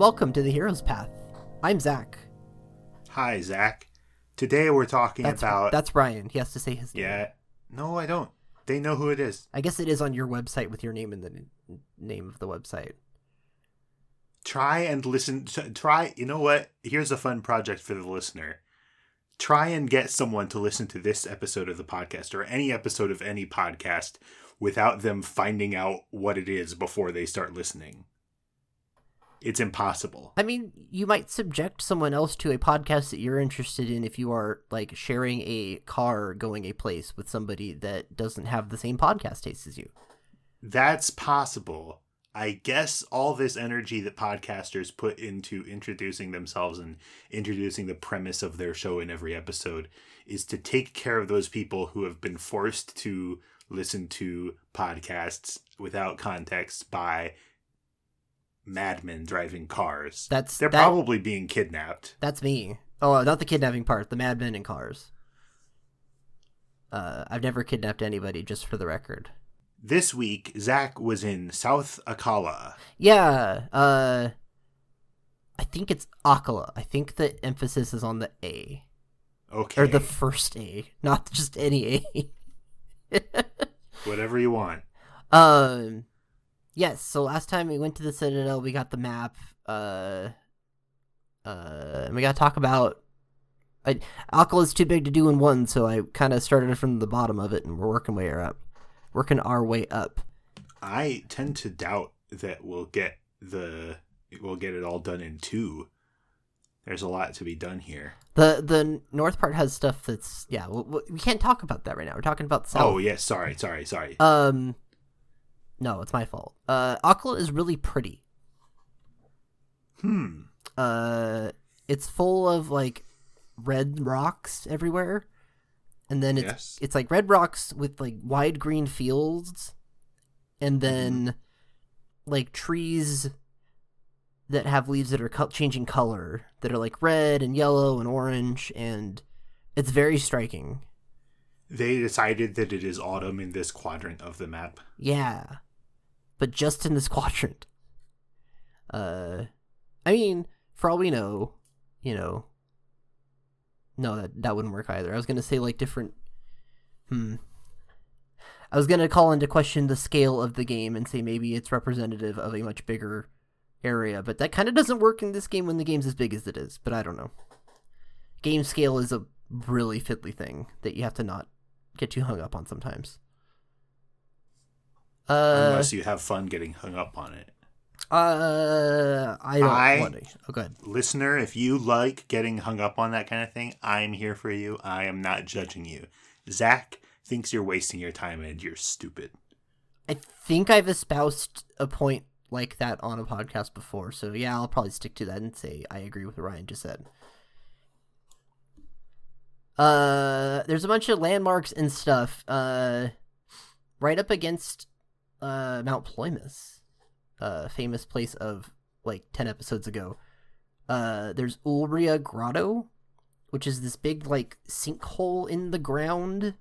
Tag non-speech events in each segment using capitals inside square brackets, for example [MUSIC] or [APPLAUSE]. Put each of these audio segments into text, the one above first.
welcome to the Hero's Path. I'm Zach. Hi, Zach. Today we're talking That's about. that's Ryan. He has to say his name. yeah. No, I don't. They know who it is. I guess it is on your website with your name in the n- name of the website. Try and listen. Try. You know what? Here's a fun project for the listener. Try and get someone to listen to this episode of the podcast or any episode of any podcast without them finding out what it is before they start listening. It's impossible. I mean, you might subject someone else to a podcast that you're interested in if you are like sharing a car going a place with somebody that doesn't have the same podcast taste as you. That's possible. I guess all this energy that podcasters put into introducing themselves and introducing the premise of their show in every episode is to take care of those people who have been forced to listen to podcasts without context by madmen driving cars. That's They're that- probably being kidnapped. That's me. Oh, not the kidnapping part. The madmen in cars. Uh, I've never kidnapped anybody, just for the record. This week, Zach was in South Akkala. Yeah. Uh, I think it's Akkala. I think the emphasis is on the A Okay. or the first A, not just any A. [LAUGHS] Whatever you want. um, yes. So last time we went to the Citadel, we got the map. Uh, uh, and we got to talk about. I, Akkala is too big to do in one, so I kind of started from the bottom of it, and we're working way up, working our way up. I tend to doubt that we'll get the we'll get it all done in two. There's a lot to be done here. The the north part has stuff that's yeah. we can't talk about that right now. We're talking about the south. Oh yes, sorry, sorry, sorry. Um, no, it's my fault. Uh, is really pretty. Hmm. Uh, it's full of like red rocks everywhere, and then it's Yes. it's like red rocks with like wide green fields, and then like trees that have leaves that are co- changing color that are like red and yellow and orange, and it's very striking. They decided that it is autumn in this quadrant of the map. Yeah. But just in this [LAUGHS] quadrant. Uh I mean, for all we know, you know. No, that that wouldn't work either. I was gonna say like different Hmm. I was gonna call into question the scale of the game and say maybe it's representative of a much bigger area, but that kinda doesn't work in this game when the game's as big as it is, but I don't know. Game scale is a really fiddly thing that you have to not get too hung up on sometimes. Uh, Unless you have fun getting hung up on it. uh, I don't I- want to. Oh, good. Listener, if you like getting hung up on that kind of thing, I'm here for you. I am not judging you. Zach thinks you're wasting your time and you're stupid. I think I've espoused a point like that on a podcast before, so yeah, I'll probably stick to that and say I agree with what Ryan just said. Uh, there's a bunch of landmarks and stuff. Uh, right up against uh Mount Ploymus, uh, famous place of like ten episodes ago. Uh, there's Ulria Grotto, which is this big like sinkhole in the ground.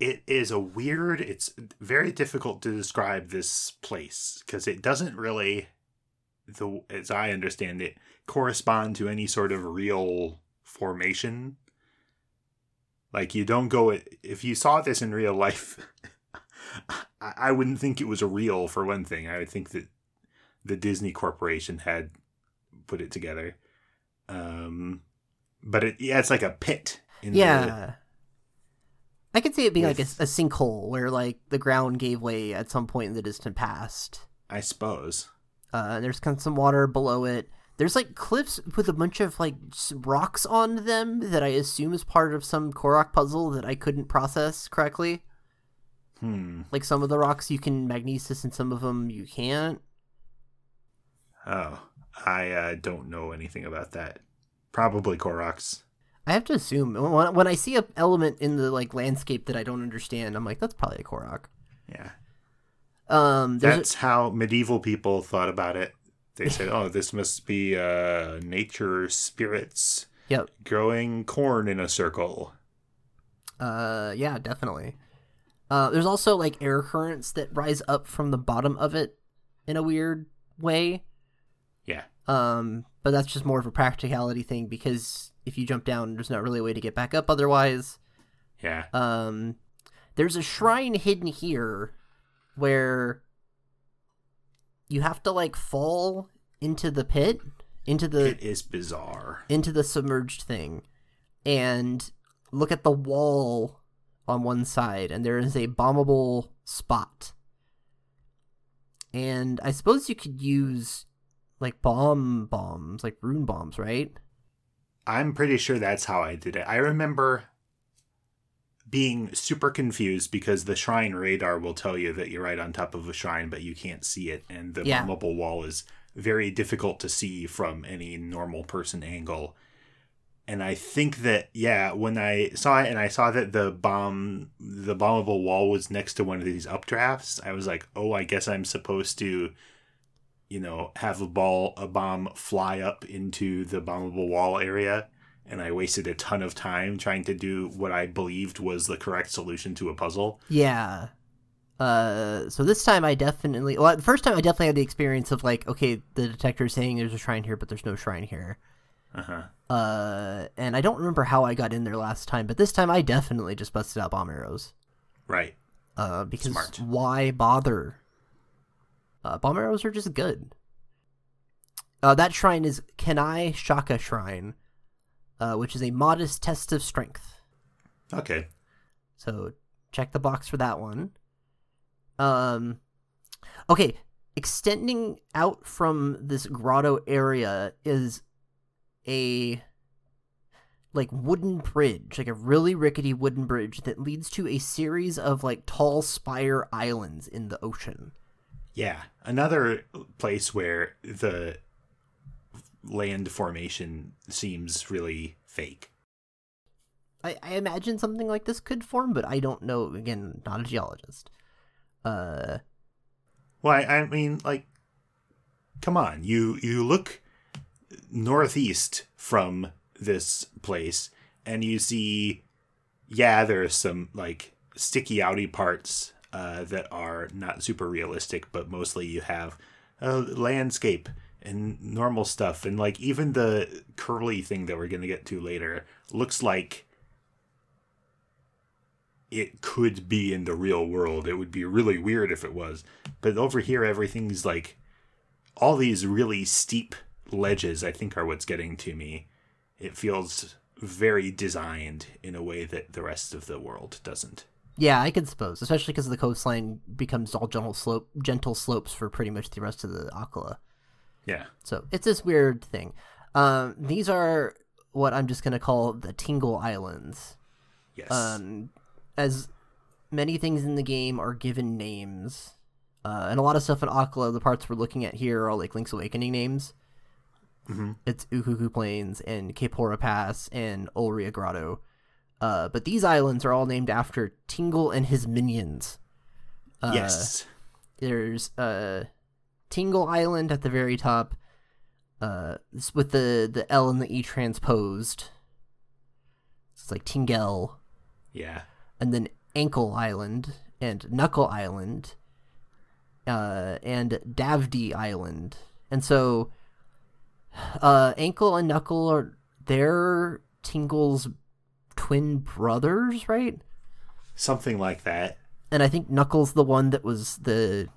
it is a weird it's very difficult to describe this place because it doesn't really the as i understand it correspond to any sort of real formation like you don't go if you saw this in real life [LAUGHS] I, I wouldn't think it was a real for one thing i would think that the disney corporation had put it together um but it yeah it's like a pit in the- Yeah. I could see it being like a, a sinkhole where like the ground gave way at some point in the distant past. i suppose Uh, there's kind of some water below it. There's like cliffs with a bunch of like rocks on them that I assume is part of some Korok puzzle that I couldn't process correctly. Hmm Like some of the rocks you can magnesis and some of them you can't. Oh, I uh, don't know anything about that. Probably Koroks. I have to assume when, when I see a element in the like landscape that I don't understand, I'm like that's probably a Korok. Yeah, Um, there's a- that's how medieval people thought about it. They said, "Oh, this must be uh, nature spirits yep. growing corn in a circle." Uh, yeah, definitely. Uh, there's also like air currents that rise up from the bottom of it in a weird way. Yeah, Um, but that's just more of a practicality thing because if you jump down, there's not really a way to get back up otherwise. Yeah. Um, there's a shrine hidden here where you have to like fall into the pit, into the It is bizarre. into the submerged thing, and look at the wall on one side, and there is a bombable spot. And I suppose you could use like bomb bombs, like rune bombs, right? I'm pretty sure that's how I did it. I remember being super confused because the shrine radar will tell you that you're right on top of a shrine, but you can't see it, and the Yeah. bombable wall is very difficult to see from any normal person angle. And I think that yeah, when I saw it and I saw that the bomb, the bombable wall was next to one of these updrafts, I was like, oh, I guess I'm supposed to, you know, have a ball, a bomb fly up into the bombable wall area and I wasted a ton of time trying to do what I believed was the correct solution to a puzzle. Yeah. Uh, so this time I definitely, well, the first time I definitely had the experience of like, okay, the detector is saying there's a shrine here, but there's no shrine here. Uh huh. Uh, and I don't remember how I got in there last time, but this time I definitely just busted out bomb arrows. Right. Uh, because Smart. why bother? Uh, bomb arrows are just good. Uh, that shrine is Ke'nai Shakah Shrine, uh, which is a modest test of strength. Okay. So check the box for that one. Um, okay, extending out from this grotto area is a like wooden bridge, like a really rickety wooden bridge that leads to a series of like tall spire islands in the ocean. Yeah. Another place where the land formation seems really fake. I, I imagine something like this could form, but I don't know. Again, not a geologist. Uh, Well, I, I mean, like, come on. You you look northeast from this place, and you see, yeah, there's some like sticky outy parts uh, that are not super realistic, but mostly you have a landscape and normal stuff, and like even the curly thing that we're gonna get to later looks like it could be in the real world. It would be really weird if it was. But over here, everything's like all these really steep ledges, I think, are what's getting to me. It feels very designed in a way that the rest of the world doesn't. Yeah, I could suppose, especially because the coastline becomes all gentle slope, gentle slopes for pretty much the rest of the Akkala. Yeah. So it's this weird thing. Um, these are what I'm just gonna call the Tingle Islands. Yes. Um, as many things in the game are given names, uh, and a lot of stuff in Akkala, the parts we're looking at here are all like Link's Awakening names. Hmm It's Ukuku Plains and Kapora Pass and Ulria Grotto. Uh, but these islands are all named after Tingle and his minions. Uh, yes. There's uh, Tingle Island at the very top, uh, with the the L and the E transposed. It's like Tingel, Yeah. and then Ankle Island and Knuckle Island, uh, and Davdi Island, and so, uh, Ankle and Knuckle are they're Tingle's twin brothers, right? Something like that. and I think Knuckles the one that was the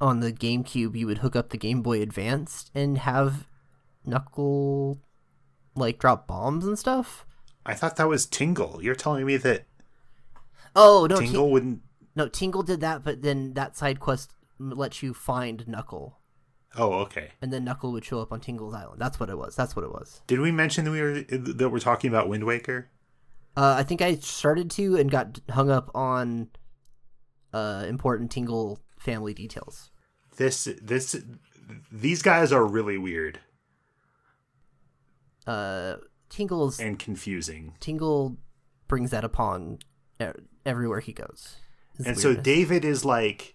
on the GameCube you would hook up the Game Boy Advance and have Knuckle like drop bombs and stuff. I thought that was Tingle. You're telling me that Oh no, Tingle Ting- wouldn't. no Tingle did that, but then that side quest lets you find Knuckle, Oh, okay. and then Knuckle would show up on Tingle's island. That's what it was. That's what it was. Did we mention that we were that we're talking about Wind Waker? Uh, I think I started to and got hung up on uh, important Tingle family details. This this these guys are really weird Uh, Tingle's and confusing. Tingle brings that upon everywhere he goes. And so. David is like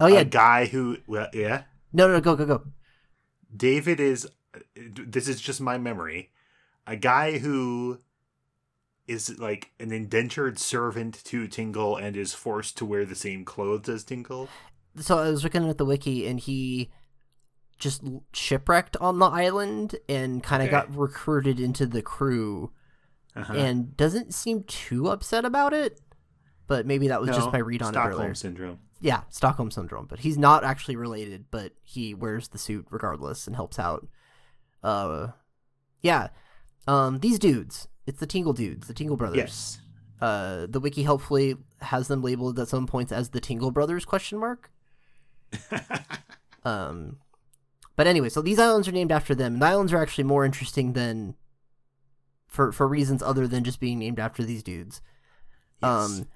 oh yeah, a guy who well, yeah. No, no, go, go, go. David is this is just my memory. A guy who is like an indentured servant to Tingle and is forced to wear the same clothes as Tingle. So I was looking at the wiki, and he just shipwrecked on the island and kind of Okay. got recruited into the crew Uh-huh. and doesn't seem too upset about it. But maybe that was just No, my read on it Stockholm earlier. syndrome. Yeah, Stockholm syndrome. But he's not actually related, but he wears the suit regardless and helps out. Uh, yeah. Um, these dudes. It's the Tingle dudes, the Tingle brothers. Yes. Uh, the wiki helpfully has them labeled at some points as the Tingle brothers? Question mark. [LAUGHS] Um, but anyway, so these islands are named after them, and the islands are actually more interesting than for for reasons other than just being named after these dudes. Yes. Um,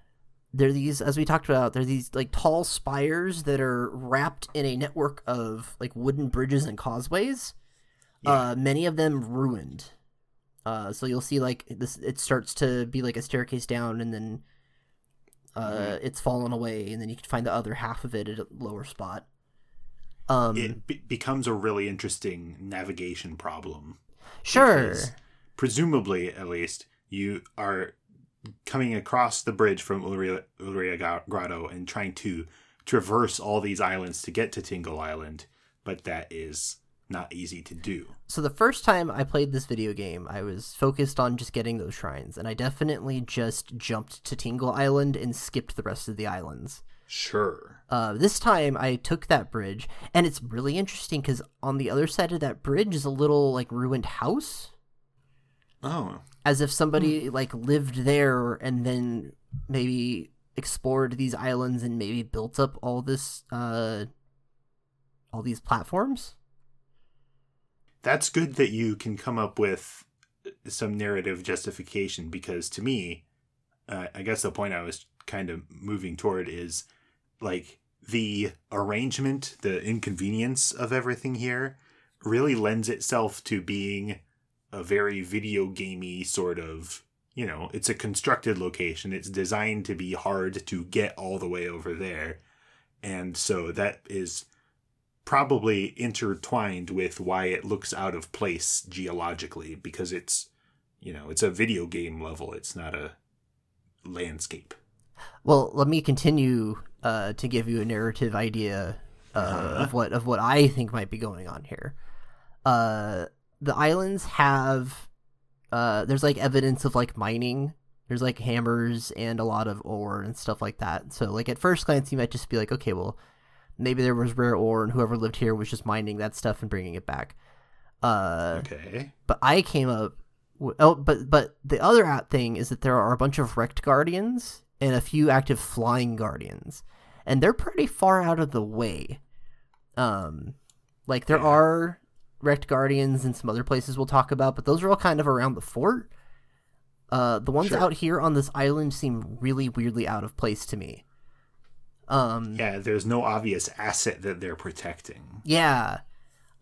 they're these, as we talked about, they're these like tall spires that are wrapped in a network of like wooden bridges and causeways. Yeah. Uh, many of them ruined. Uh, so you'll see like this, it starts to be like a staircase down, and then uh, Mm-hmm. it's fallen away, and then you can find the other half of it at a lower spot. Um, it be- becomes a really interesting navigation problem. sure. presumably, at least, you are coming across the bridge from Ulria, Ulria Grotto and trying to traverse all these islands to get to Tingle Island, but that is not easy to do. So the first time I played this video game, I was focused on just getting those shrines, and I definitely just jumped to Tingle Island and skipped the rest of the islands. Sure. Uh, this time I took that bridge, and it's really interesting because on the other side of that bridge is a little like ruined house, Oh, as if somebody like lived there and then maybe explored these islands and maybe built up all this, uh, all these platforms. that's good that you can come up with some narrative justification because to me, uh, I guess the point I was kind of moving toward is like the arrangement, the inconvenience of everything here really lends itself to being a very video gamey sort of, you know, it's a constructed location. It's designed to be hard to get all the way over there. And so that is probably intertwined with why it looks out of place geologically because it's you know it's a video game level it's not a landscape Well, let me continue uh, to give you a narrative idea uh, Uh-huh. of what of what I think might be going on here. Uh, the islands have uh, there's like evidence of like mining. There's like hammers and a lot of ore and stuff like that. So like at first glance, you might just be like, okay, well, maybe there was rare ore and whoever lived here was just mining that stuff and bringing it back. Uh, okay but I came up. Oh, but but the other out thing is that there are a bunch of wrecked guardians and a few active flying guardians, and they're pretty far out of the way. Um, like there Yeah. are wrecked guardians and some other places we'll talk about, but those are all kind of around the fort. Uh, the ones Sure. out here on this island seem really weirdly out of place to me. Um, yeah there's no obvious asset that they're protecting yeah.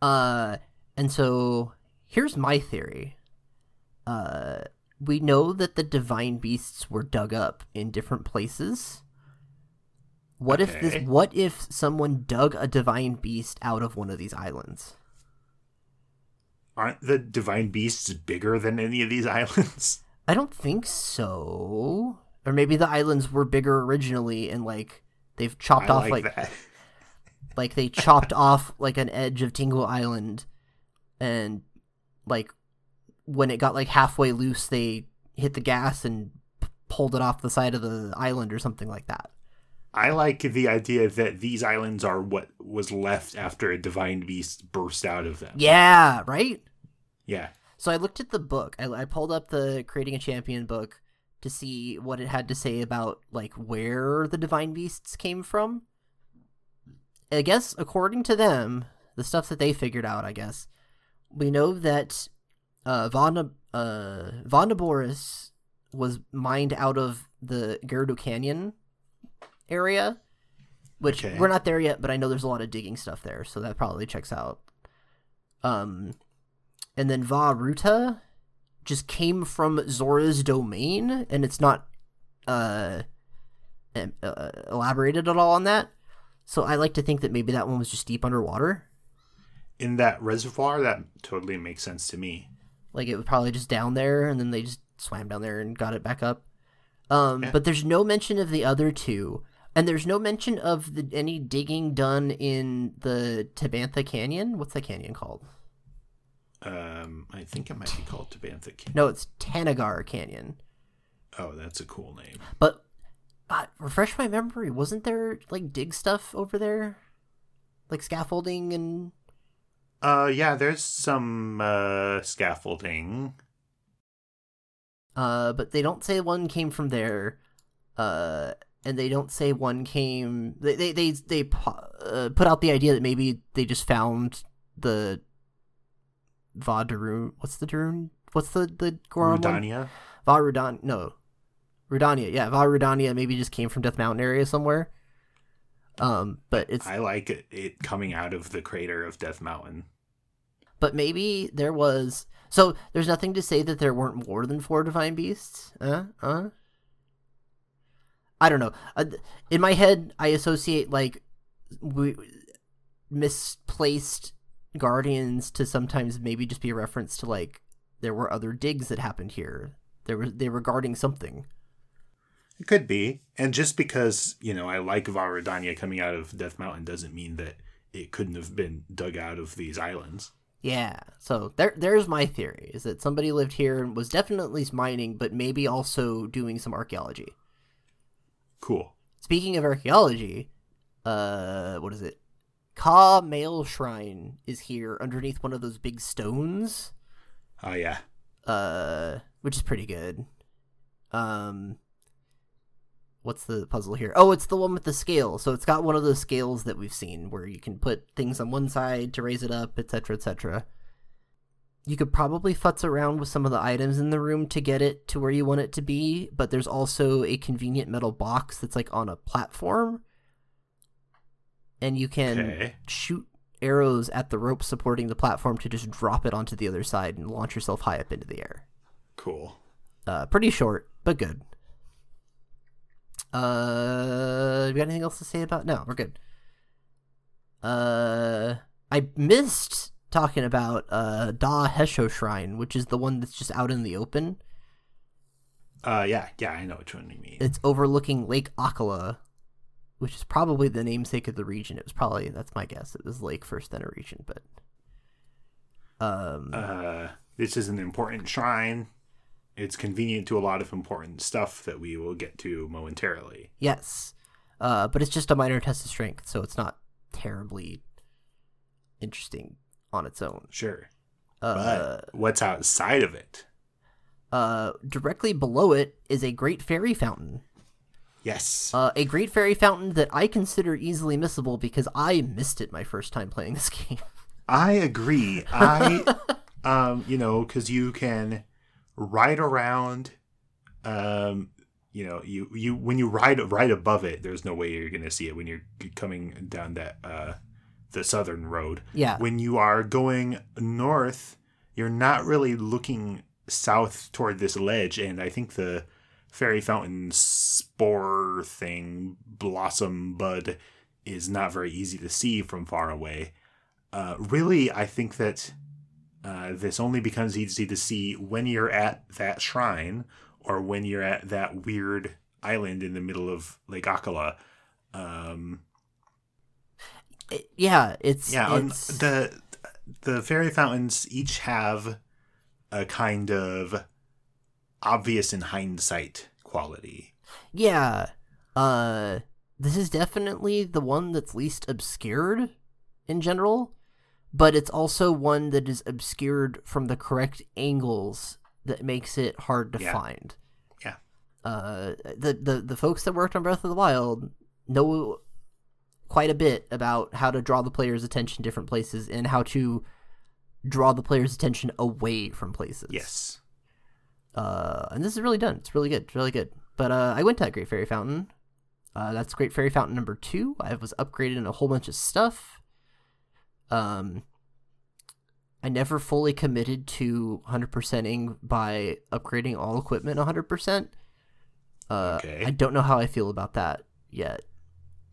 Uh and so here's my theory. Uh we know that the divine beasts were dug up in different places. What if this what if someone dug a divine beast out of one of these islands? Aren't the divine beasts bigger than any of these [LAUGHS] islands I don't think so. Or maybe the islands were bigger originally and like they've chopped I off like, like that [LAUGHS] like they chopped off like an edge of Tingle Island and like when it got like halfway loose they hit the gas and p- pulled it off the side of the island or something like that. I like the idea that these islands are what was left after a divine beast burst out of them Yeah, right? Yeah So I looked at the book. I, I pulled up the Creating a Champion book to see what it had to say about like where the divine beasts came from. I guess according to them, the stuff that they figured out, I guess, we know that uh Vonda uh Vah Naboris was mined out of the Gerudo Canyon area, which Okay. we're not there yet, but I know there's a lot of digging stuff there, so that probably checks out. Um, and then Vah Ruta just came from Zora's domain, and it's not uh, uh elaborated at all on that. So I like to think that maybe that one was just deep underwater. in that reservoir that totally makes sense to me Like it was probably just down there, and then they just swam down there and got it back up. Um, Yeah. But there's no mention of the other two. And there's no mention of the, any digging done in the Tabantha Canyon. What's that canyon called? Um, I think it might be called Tabantha Canyon. No, it's Tanagar Canyon. Oh, that's a cool name. But refresh my memory. Wasn't there like dig stuff over there, like scaffolding and? Uh, yeah, there's some uh scaffolding. Uh, but they don't say one came from there. Uh, and they don't say one came. They they they, they uh, put out the idea that maybe they just found the Vadarun. What's the Darun? What's the the Goron one? Rudania. Varudan. No, Rudania. Yeah, Vah Rudania maybe just came from Death Mountain area somewhere. Um, but it's I like it, it coming out of the crater of Death Mountain. but maybe there was. So there's nothing to say that there weren't more than four divine beasts. Uh, uh. I don't know. Uh, in my head, I associate like we, misplaced guardians to sometimes maybe just be a reference to like there were other digs that happened here. There was they were guarding something. It could be. And just because, you know, I like Vah Rudania coming out of Death Mountain doesn't mean that it couldn't have been dug out of these islands. Yeah. So there there's my theory is that somebody lived here and was definitely mining, but maybe also doing some archaeology. Cool. Speaking of archaeology, uh what is it? Kah Mael Shrine is here underneath one of those big stones. Oh, yeah. Uh which is pretty good. Um What's the puzzle here? Oh, it's the one with the scale. So it's got one of those scales that we've seen where you can put things on one side to raise it up, etc., etc. You could probably futz around with some of the items in the room to get it to where you want it to be, but there's also a convenient metal box that's like on a platform. And you can Okay. shoot arrows at the rope supporting the platform to just drop it onto the other side and launch yourself high up into the air. Cool. Uh, pretty short, but good. Uh, you got anything else to say about? No, we're good. Uh, I missed talking about uh Dah Hesho Shrine, which is the one that's just out in the open. Uh, yeah, yeah, I know which one you mean. It's overlooking Lake Akkala, which is probably the namesake of the region. It was probably that's my guess. It was Lake first, then a region, but um, Uh, this is an important shrine. It's convenient to a lot of important stuff that we will get to momentarily. Yes. Uh, but it's just a minor test of strength, so it's not terribly interesting on its own. Sure. Uh, But what's outside of it? uh, directly below it is a great fairy fountain. Yes. Uh, a great fairy fountain that I consider easily missable because I missed it my first time playing this [LAUGHS] game. I agree. I, [LAUGHS] um, you know, because you can ride around. Um, you know, you you when you ride right above it, there's no way you're gonna see it when you're coming down that uh, the southern road. yeah. When you are going north, you're not really looking south toward this ledge, and I think the fairy fountain spore thing, blossom bud, is not very easy to see from far away. Uh, really, I think that uh, this only becomes easy to see when you're at that shrine or when you're at that weird island in the middle of Lake Akkala. Um, It- yeah, it's yeah, on it's, the the fairy fountains each have a kind of obvious in hindsight quality. yeah. Uh, this is definitely the one that's least obscured in general, but it's also one that is obscured from the correct angles that makes it hard to Yeah. find. Yeah. Uh, the, the the folks that worked on Breath of the Wild know quite a bit about how to draw the player's attention different places and how to draw the player's attention away from places. Yes. Uh, and this is really done. It's really good. It's really good. But uh, I went to that Great Fairy Fountain. Uh, that's Great Fairy Fountain number two. I was upgraded in a whole bunch of stuff. Um, I never fully committed to 100%ing by upgrading all equipment 100%. Uh, Okay. I don't know how I feel about that yet.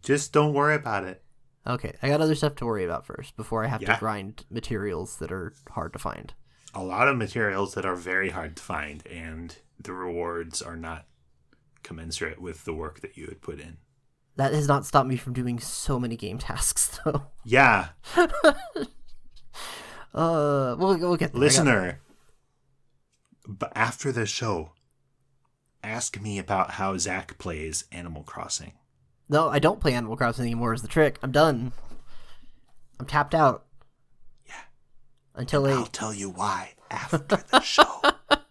Just don't worry about it. Okay, I got other stuff to worry about first before I have Yeah. to grind materials that are hard to find. A lot of materials that are very hard to find, and the rewards are not commensurate with the work that you had put in. That has not stopped me from doing so many game tasks, [LAUGHS] though. Yeah, [LAUGHS] Uh, we'll, we'll get there. Listener. But after the show, ask me about how Zach plays Animal Crossing. No, I don't play Animal Crossing anymore. Is the trick? I'm done. I'm tapped out. Until I'll they. tell you why after the show. [LAUGHS]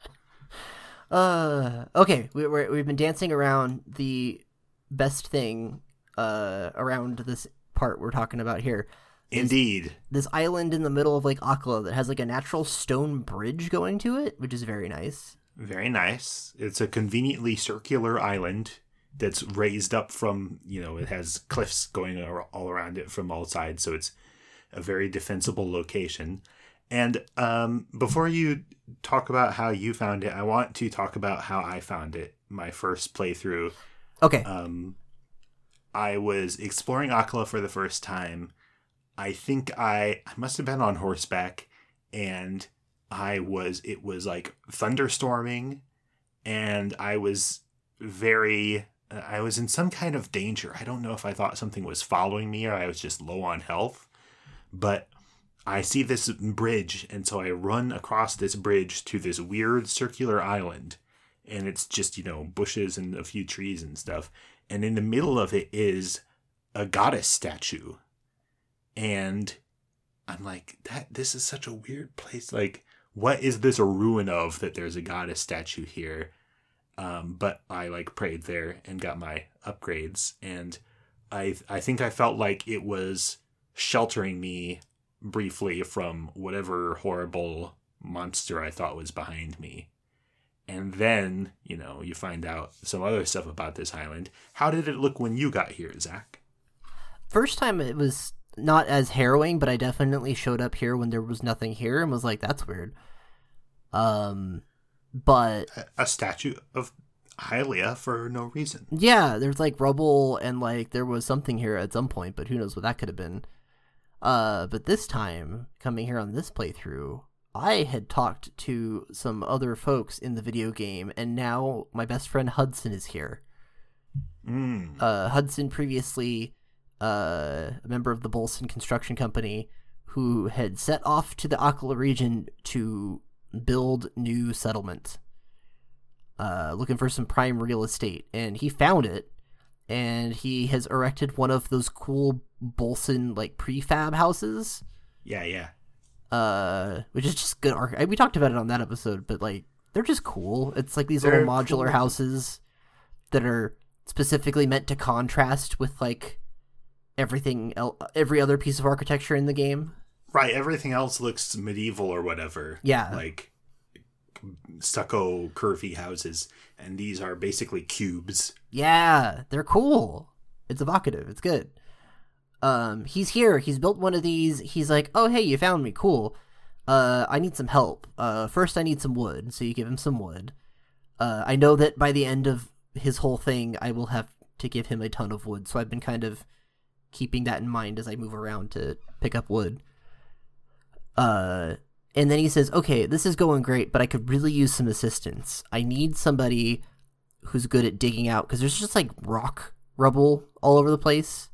Uh. Okay. We, we're, we've been dancing around the best thing. Uh. Around this part we're talking about here. Indeed. This island in the middle of Lake Akkala that has like a natural stone bridge going to it, which is very nice. Very nice. It's a conveniently circular island that's raised up from, you know, it has cliffs going all around it from all sides, so it's a very defensible location. And um, before you talk about how you found it, I want to talk about how I found it. My first playthrough, Okay. um, I was exploring Akkala for the first time. I think I I must have been on horseback, and I was it was like thunderstorming, and I was very I was in some kind of danger. I don't know if I thought something was following me or I was just low on health, but I see this bridge, and so I run across this bridge to this weird circular island, and it's just you know bushes and a few trees and stuff, and in the middle of it is a goddess statue, and I'm like that. This is such a weird place. Like, what is this a ruin of that there's a goddess statue here? Um, but I like prayed there and got my upgrades, and I I think I felt like it was sheltering me briefly from whatever horrible monster I thought was behind me. And then, you know, you find out some other stuff about this island. How did it look when you got here, Zach? First time it was not as harrowing, but I definitely showed up here when there was nothing here and was like, "That's weird." Um, but A- A statue of Hylia for no reason. yeah, there's like rubble and like there was something here at some point, but who knows what that could have been. Uh, but this time coming here on this playthrough, I had talked to some other folks in the video game, and now my best friend Hudson is here. Mm. uh, Hudson previously uh, a member of the Bolson Construction Company who had set off to the Akkala region to build new settlement, uh, looking for some prime real estate, and he found it, and he has erected one of those cool Bolson like prefab houses, Yeah, yeah. uh, which is just good. Arch- we talked about it on that episode, but like they're just cool. It's like these They're little modular cool. houses that are specifically meant to contrast with like everything el- every other piece of architecture in the game. Right, everything else looks medieval or whatever. Yeah. Like stucco curvy houses. And these are basically cubes. Yeah, they're cool. It's evocative. It's good. Um, he's here. He's built one of these. He's like, "Oh, hey, you found me. Cool. Uh, I need some help. Uh, first I need some wood." So you give him some wood. Uh, I know that by the end of his whole thing, I will have to give him a ton of wood. So I've been kind of keeping that in mind as I move around to pick up wood. Uh, and then he says, "Okay, this is going great, but I could really use some assistance. I need somebody who's good at digging out because there's just like rock rubble all over the place.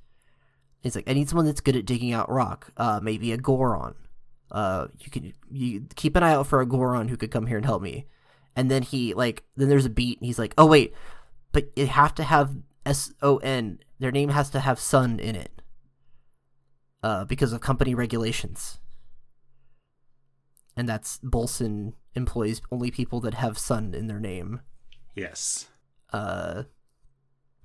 He's like, I need someone that's good at digging out rock. Uh, maybe a Goron. Uh, you can you keep an eye out for a Goron who could come here and help me. And then he like then there's a beat and he's like, oh wait, but you have to have S O N. Their name has to have sun in it. Uh, because of company regulations. And that's Bolson employs only people that have sun in their name. Yes. Uh,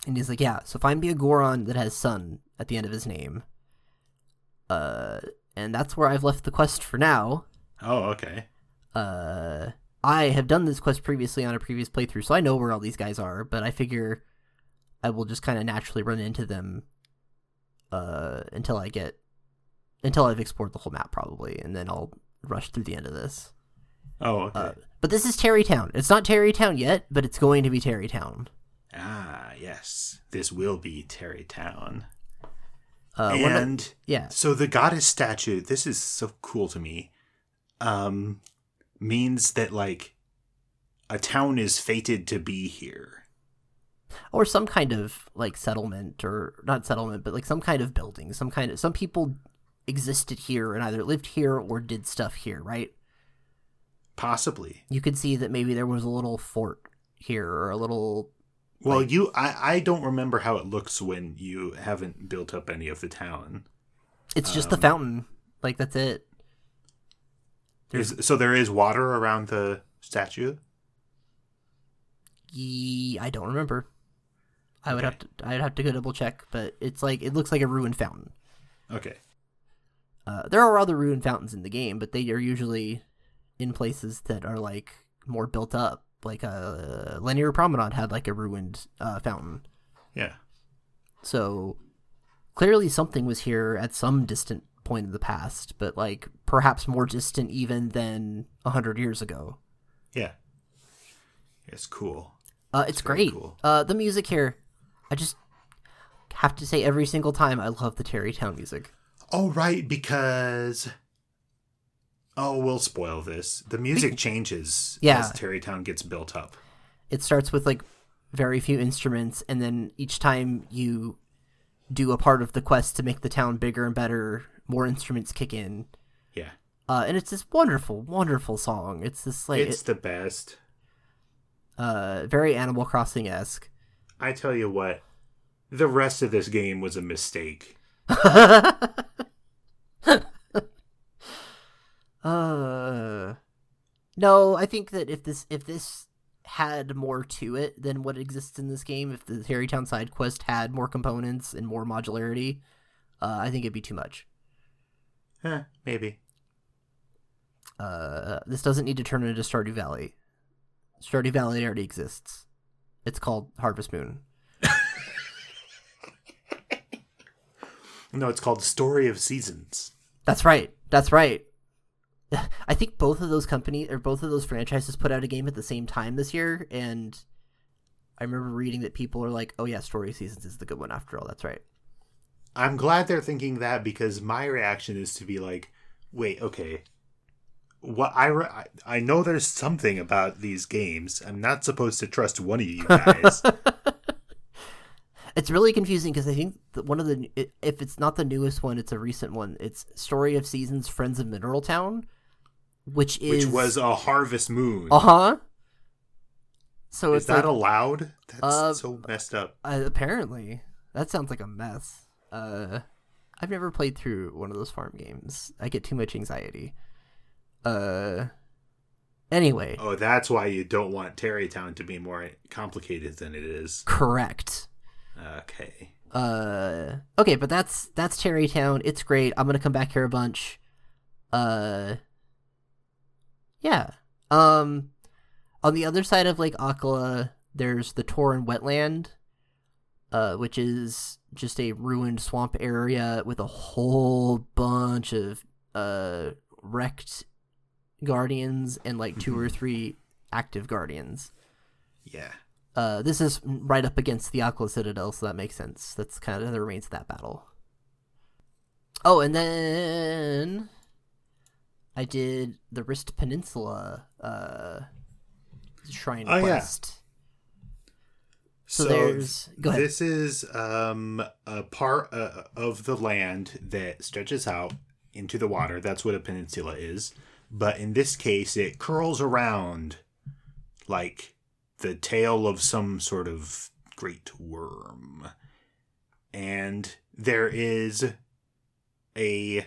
and he's like, yeah, so find me a Goron that has sun at the end of his name. Uh, and that's where I've left the quest for now. Oh, okay. Uh, I have done this quest previously on a previous playthrough, so I know where all these guys are, but I figure I will just kind of naturally run into them uh, until I get until I've explored the whole map probably, and then I'll rush through the end of this. Oh, okay. Uh, but this is Tarrey Town. It's not Tarrey Town yet, but it's going to be Tarrey Town. Yes. This will be Tarrey Town. Uh, and yeah, so the goddess statue, this is so cool to me. Um means that like a town is fated to be here. or some kind of like settlement or not settlement but like some kind of building some kind of some people existed here and either lived here or did stuff here right Possibly. you could see that maybe there was a little fort here or a little Well, Like- you, I, I don't remember how it looks when you haven't built up any of the town. it's just the Um, fountain like that's it Is, so there is water around the statue. Ye- i don't remember i would Okay. have to i'd have to go double check but it's like it looks like a ruined fountain Okay. uh, there are other ruined fountains in the game but they are usually in places that are like more built up like a Lanayru Promenade had like a ruined uh, fountain Yeah. So clearly something was here at some distant point in the past, but like perhaps more distant even than a hundred years ago. Yeah. It's cool. Uh, it's very great. cool. Uh, the music here, I just have to say every single time I love the Tarrey Town music. Oh, right, because. Oh, we'll spoil this. The music changes Yeah. as Tarrey Town gets built up. It starts with like very few instruments, and then each time you do a part of the quest to make the town bigger and better, more instruments kick in. Yeah. Uh, and it's this wonderful, wonderful song. It's this like It's the best. uh, very Animal Crossing esque. I tell you what, the rest of this game was a mistake. [LAUGHS] uh, no, I think that if this if this had more to it than what exists in this game, if the Tarrey Town side quest had more components and more modularity, uh, I think it'd be too much. Huh, maybe. Uh, this doesn't need to turn into Stardew Valley. Stardew Valley already exists. It's called Harvest Moon. [LAUGHS] No, it's called Story of Seasons. That's right. That's right. I think both of those companies or both of those franchises put out a game at the same time this year, and I remember reading that people are like, "Oh yeah, Story of Seasons is the good one after all." That's right. I'm glad they're thinking that because my reaction is to be like, wait, okay. What I, re- I know there's something about these games. I'm not supposed to trust one of you guys. [LAUGHS] It's really confusing because I think one of the if it's not the newest one, it's a recent one. It's Story of Seasons: Friends of Mineral Town, which is which was a Harvest Moon. uh huh. So is it's that like, allowed? That's Uh, so messed up. Uh, apparently, that sounds like a mess. Uh, I've never played through one of those farm games. I get too much anxiety. Uh, anyway, Oh, that's why you don't want Tarrey Town to be more complicated than it is. correct. Okay. Uh, okay, but that's that's Tarrey Town. It's great. I'm gonna come back here a bunch. Uh, yeah. Um, on the other side of Lake Akkala, there's the Torin wetland, uh, which is just a ruined swamp area with a whole bunch of uh wrecked guardians and like 2 or three active guardians. Yeah. Uh, this is right up against the Akkala Citadel, so that makes sense. That's kind of the remains of that battle. Oh, and then I did the Rist Peninsula uh, shrine Oh, yeah. quest. So there's- go ahead. This is um, a part uh, of the land that stretches out into the water. That's what a peninsula is. But in this case, it curls around like the tail of some sort of great worm. And there is a.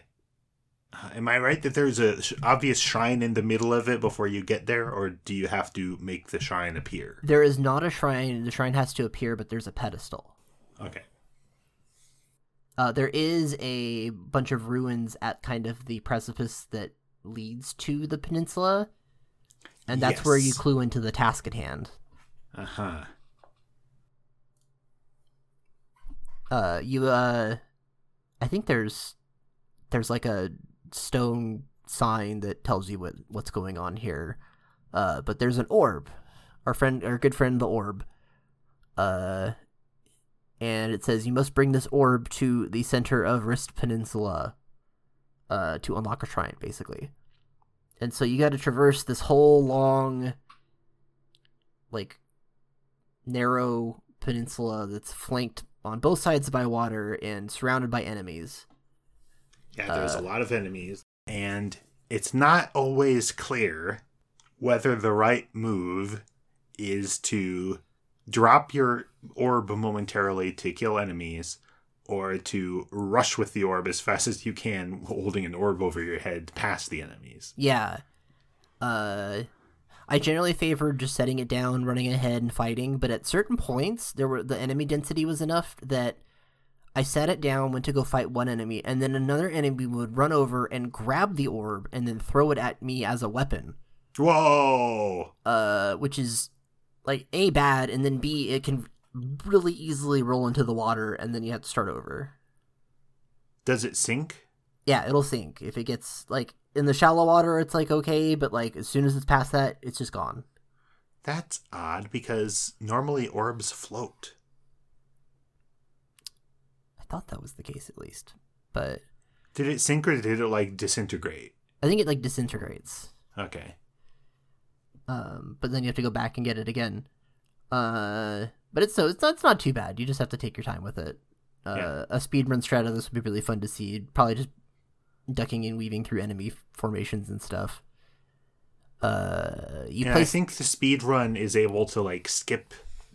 uh, Am I right that there's a sh- obvious shrine in the middle of it before you get there, or do you have to make the shrine appear? There is not a shrine. The shrine has to appear, but there's a pedestal. Okay. Uh, there is a bunch of ruins at kind of the precipice that leads to the peninsula, and that's where you clue into the task at hand. Uh huh. uh you uh i think there's there's like a stone sign that tells you what what's going on here. Uh but there's an orb. Our friend our good friend the orb. Uh and it says you must bring this orb to the center of Rist Peninsula uh to unlock a shrine basically. And so you got to traverse this whole long like narrow peninsula that's flanked on both sides by water and surrounded by enemies. Yeah, there's a lot of enemies, and it's not always clear whether the right move is to drop your orb momentarily to kill enemies or to rush with the orb as fast as you can holding an orb over your head past the enemies. Yeah. Uh I generally favored just setting it down, running ahead and fighting, but at certain points there were the enemy density was enough that I sat it down, went to go fight one enemy, and then another enemy would run over and grab the orb and then throw it at me as a weapon. Whoa! Uh which is like A bad and then B it can really easily roll into the water and then you have to start over. Does it sink? Yeah, it'll sink. If it gets like in the shallow water it's like okay, but like as soon as it's past that, it's just gone. That's odd because normally orbs float. Thought that was the case at least. But Did it sink or did it like disintegrate? I think it like disintegrates. Okay. Um, but then you have to go back and get it again. Uh, but it's so it's not, it's not too bad. You just have to take your time with it. Uh, Yeah. a speedrun strat of this would be really fun to see. Probably just ducking and weaving through enemy formations and stuff. Uh, you And play I think the speed run is able to like skip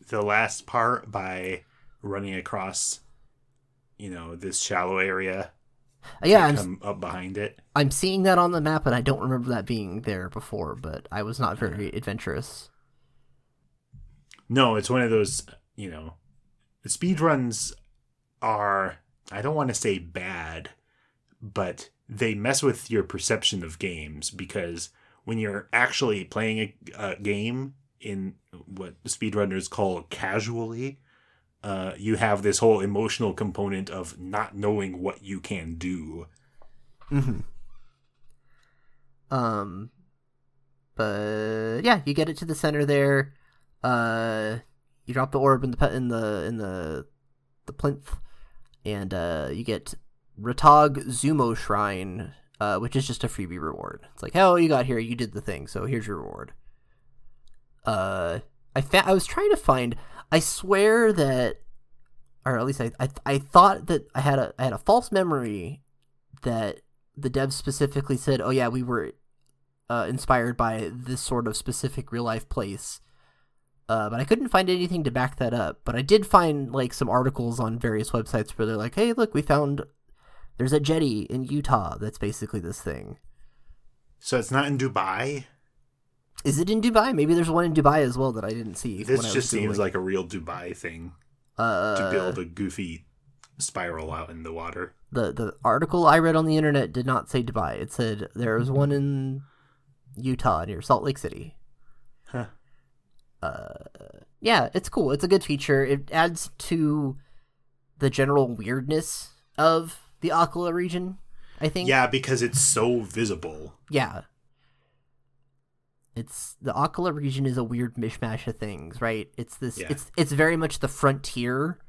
the last part by running across, you know, this shallow area. Uh, yeah, and I'm up behind it. I'm seeing that on the map, and I don't remember that being there before. But I was not very adventurous. No, it's one of those, you know, the speed runs are I don't want to say bad, but they mess with your perception of games because when you're actually playing a, a game in what speedrunners call casually, uh, you have this whole emotional component of not knowing what you can do. hmm Um, but yeah, you get it to the center there. Uh, you drop the orb in the in the in the the plinth, and uh, you get Ritaag Zumo Shrine, uh, which is just a freebie reward. It's like, oh, you got here, you did the thing, so here's your reward. Uh, I fa- I was trying to find. I swear that, or at least I I, I thought that I had a I had a false memory that the devs specifically said, "Oh yeah, we were uh, inspired by this sort of specific real life place." Uh, but I couldn't find anything to back that up. But I did find like some articles on various websites where they're like, "Hey, look, we found there's a jetty in Utah that's basically this thing." So it's not in Dubai. Is it in Dubai? Maybe there's one in Dubai as well that I didn't see. This when I was just seems like a real Dubai thing uh, to build a goofy spiral out in the water. the the article I read on the internet did not say Dubai. It said there was one in Utah near Salt Lake City. Huh. Uh, yeah, it's cool. It's a good feature. It adds to the general weirdness of the Akkala region. I think. Yeah, because it's so visible. Yeah. It's the Akkala region is a weird mishmash of things, right? It's this. Yeah. It's it's very much the frontier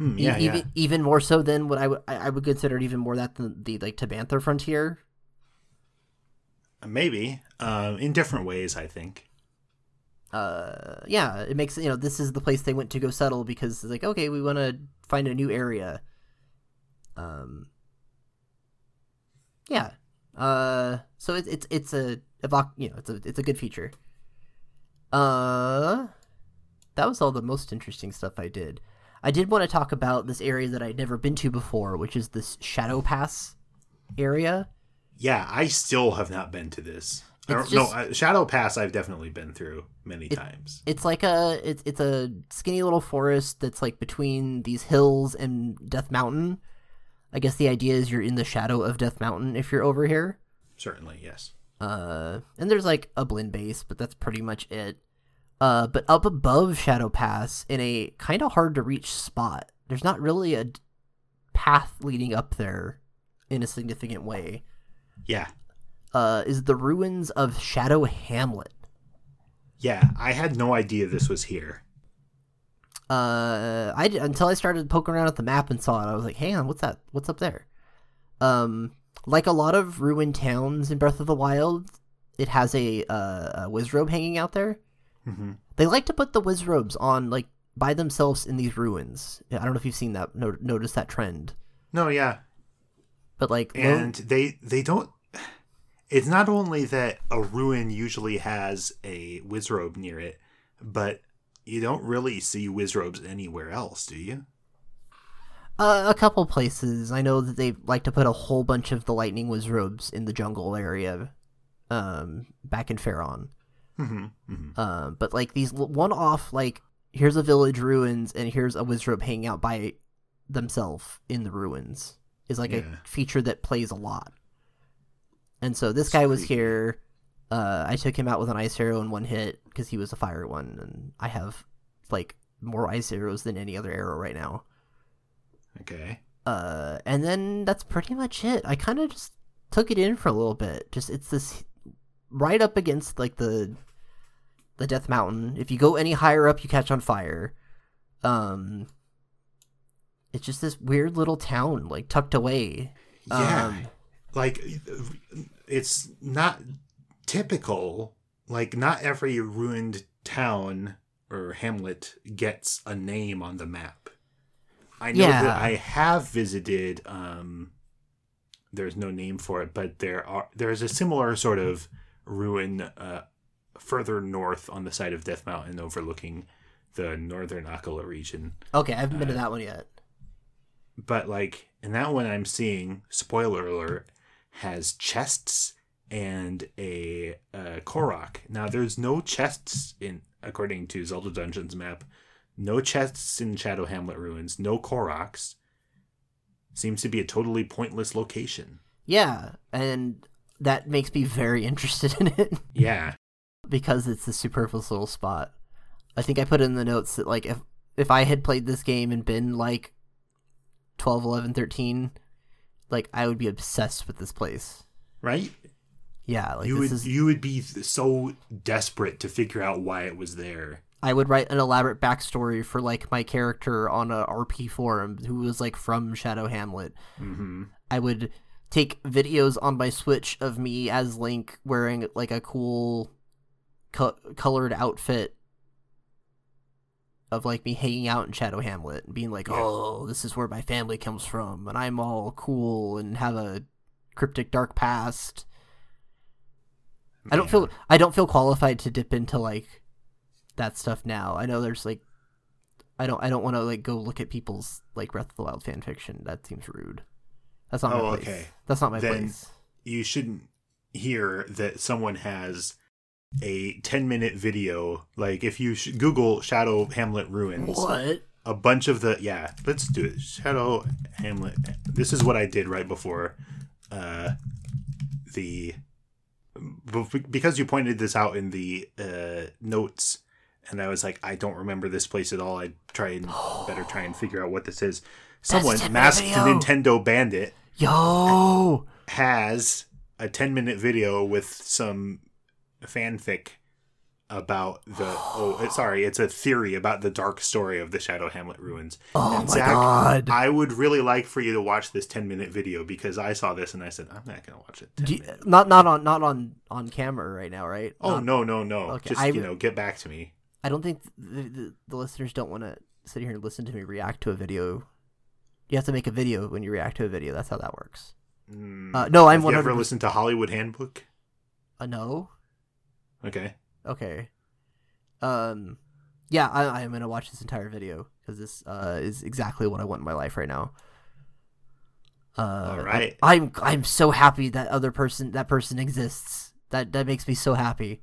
Hmm, E- yeah, even yeah. even more so than what I would I would consider it even more that than the like Tabantha frontier. Maybe. Um, in different ways, I think. Uh, yeah, it makes you know this is the place they went to go settle because it's like okay, we want to find a new area. Um. Yeah. Uh. So it's it's it's a evoc you know it's a it's a good feature. Uh. That was all the most interesting stuff I did. I did want to talk about this area that I'd never been to before, which is this Shadow Pass area. Yeah, I still have not been to this. I don't, no, just- uh, Shadow Pass I've definitely been through many It- times. It's like a it's it's a skinny little forest that's like between these hills and Death Mountain. I guess the idea is you're in the shadow of Death Mountain if you're over here. Certainly, yes. Uh, and there's like a Blinn base, but that's pretty much it. Uh, but up above Shadow Pass, in a kind of hard to reach spot, there's not really a d- path leading up there in a significant way. Yeah. Uh, is the ruins of Shadow Hamlet. Yeah, I had no idea this was here. uh I until I started poking around at the map and saw it, I was like, "Hang on, what's that? What's up there?" Um, like a lot of ruined towns in Breath of the Wild, it has a uh, a Wizrobe hanging out there, hmm They like to put the wizrobes on like by themselves in these ruins. I don't know if you've seen that, no, noticed that trend, No, yeah, but like lo- and they they don't. It's not only that a ruin usually has a wizrobe near it, but you don't really see wizrobes anywhere else, do you? Uh, a couple places. I know that they like to put a whole bunch of the lightning wizrobes in the jungle area, um, back in Faron. hmm hmm Um, but like these one-off, like here's a village ruins and here's a wizrobe hanging out by themselves in the ruins is like Yeah. a feature that plays a lot. And so this guy was here. Uh, I took him out with an ice arrow in one hit because he was a fire one, and I have like more ice arrows than any other arrow right now. Okay. Uh, and then that's pretty much it. I kind of just took it in for a little bit. Just it's this right up against like the the Death Mountain. If you go any higher up, you catch on fire. Um, it's just this weird little town, like tucked away. Yeah. Um, like it's not typical like not every ruined town or hamlet gets a name on the map i know Yeah. that i have visited um there's no name for it but there are there's a similar sort of ruin uh further north on the side of death mountain overlooking the northern akkala region okay, I haven't been to Uh, that one yet. but like in that one i'm seeing spoiler alert has chests and a uh, korok now there's no chests in according to zelda dungeons map no chests in shadow hamlet ruins no koroks seems to be a totally pointless location Yeah, and that makes me very [LAUGHS] interested in it. yeah because it's a superfluous little spot. I think I put in the notes that like if if I had played this game and been like 12, 11, 13, like I would be obsessed with this place. right Yeah, like you would is you would be so desperate to figure out why it was there I would write an elaborate backstory for like my character on a RP forum who was like from Shadow Hamlet. mm-hmm I would take videos on my Switch of me as Link wearing like a cool co- colored outfit of like me hanging out in Shadow Hamlet and being like, Yeah. "Oh, this is where my family comes from and I'm all cool and have a cryptic dark past." I don't feel I don't feel qualified to dip into like that stuff now. I know there's like I don't I don't want to like go look at people's like Breath of the Wild fan fiction. That seems rude. That's not my Oh, place. okay. That's not my Then- place. you shouldn't hear that someone has a 10 minute video like if you sh- google shadow hamlet ruins What? a bunch of the yeah let's do it shadow hamlet this is what i did right before uh the because you pointed this out in the uh notes and i was like i don't remember this place at all. I try and [GASPS] better try and figure out what this is. Someone masked nintendo bandit Yo! has a 10 minute video with some fanfic about the oh [GASPS] sorry it's a theory about the dark story of the shadow hamlet ruins. Oh And my Zach, god. i would really like for you to watch this 10 minute video because i saw this and i said i'm not gonna watch it you- not not on not on on camera right now, right? oh Not- no no no. Okay, just I- you know get back to me I don't think the, the, the listeners don't want to sit here and listen to me react to a video. You have to make a video when you react to a video. That's how that works. Mm, Uh, no, I'm have one you ever listened to hollywood handbook Uh, no. okay Okay. Um, yeah, I, I'm gonna watch this entire video because this uh, is exactly what I want in my life right now. Uh, All right. I, am I'm so happy that other person that person exists. That that makes me so happy.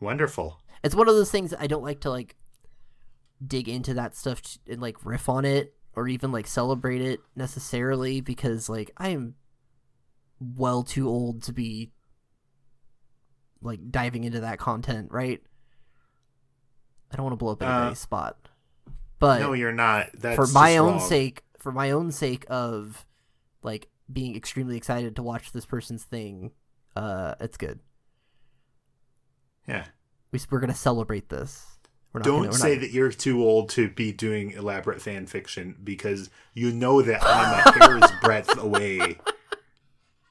wonderful It's one of those things I don't like to like dig into that stuff and like riff on it or even like celebrate it necessarily because like I am well too old to be like diving into that content, right? I don't want to blow up Uh, anybody's spot. But no you're not that's for my own wrong. sake, for my own sake of like being extremely excited to watch this person's thing, uh it's good. yeah We, we're going to celebrate this. We're not Don't gonna, we're say not, that you're too old to be doing elaborate fan fiction because you know that I'm a hair's [LAUGHS] breadth away.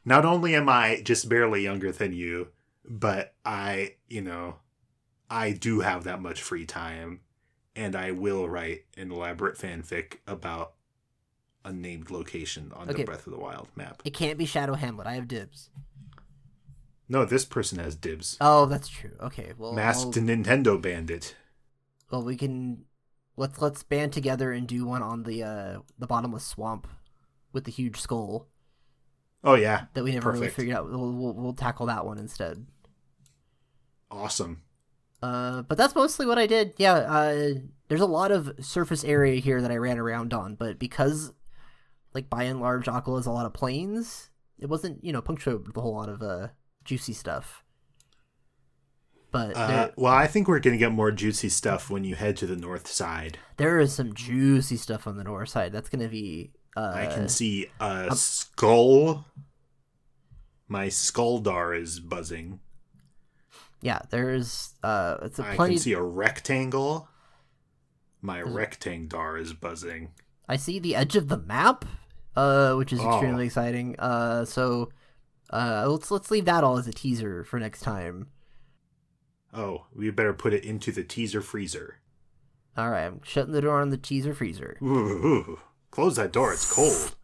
Not only am I just barely younger than you, but I, you know, I do have that much free time, and I will write an elaborate fanfic about a named location on Okay. the Breath of the Wild map. It can't be Shadow Hamlet. I have dibs. No, this person has dibs. Oh, that's true. Okay, well, Masked I'll- Nintendo Bandit. well, we can let's let's band together and do one on the uh the bottomless swamp with the huge skull Oh yeah, that we never really figured out. We'll, we'll we'll tackle that one instead. awesome. Uh, but that's mostly what I did. Yeah, uh, there's a lot of surface area here that I ran around on, but because, like, by and large, Akkala has a lot of plains, it wasn't, you know, punctuated with a whole lot of uh, juicy stuff. But Uh, well, I think we're gonna get more juicy stuff when you head to the north side. there is some juicy stuff on the north side. That's gonna be. Uh, I can see a skull. My skuldar is buzzing. Yeah, there's. Uh, it's a I plenty. can see a rectangle. My rectangdar is buzzing. I see the edge of the map, uh, which is Oh. extremely exciting. Uh, so, uh, let's let's leave that all as a teaser for next time. Oh, we better put it into the teaser freezer. All right, I'm shutting the door on the teaser freezer. Ooh, ooh. Close that door. It's cold.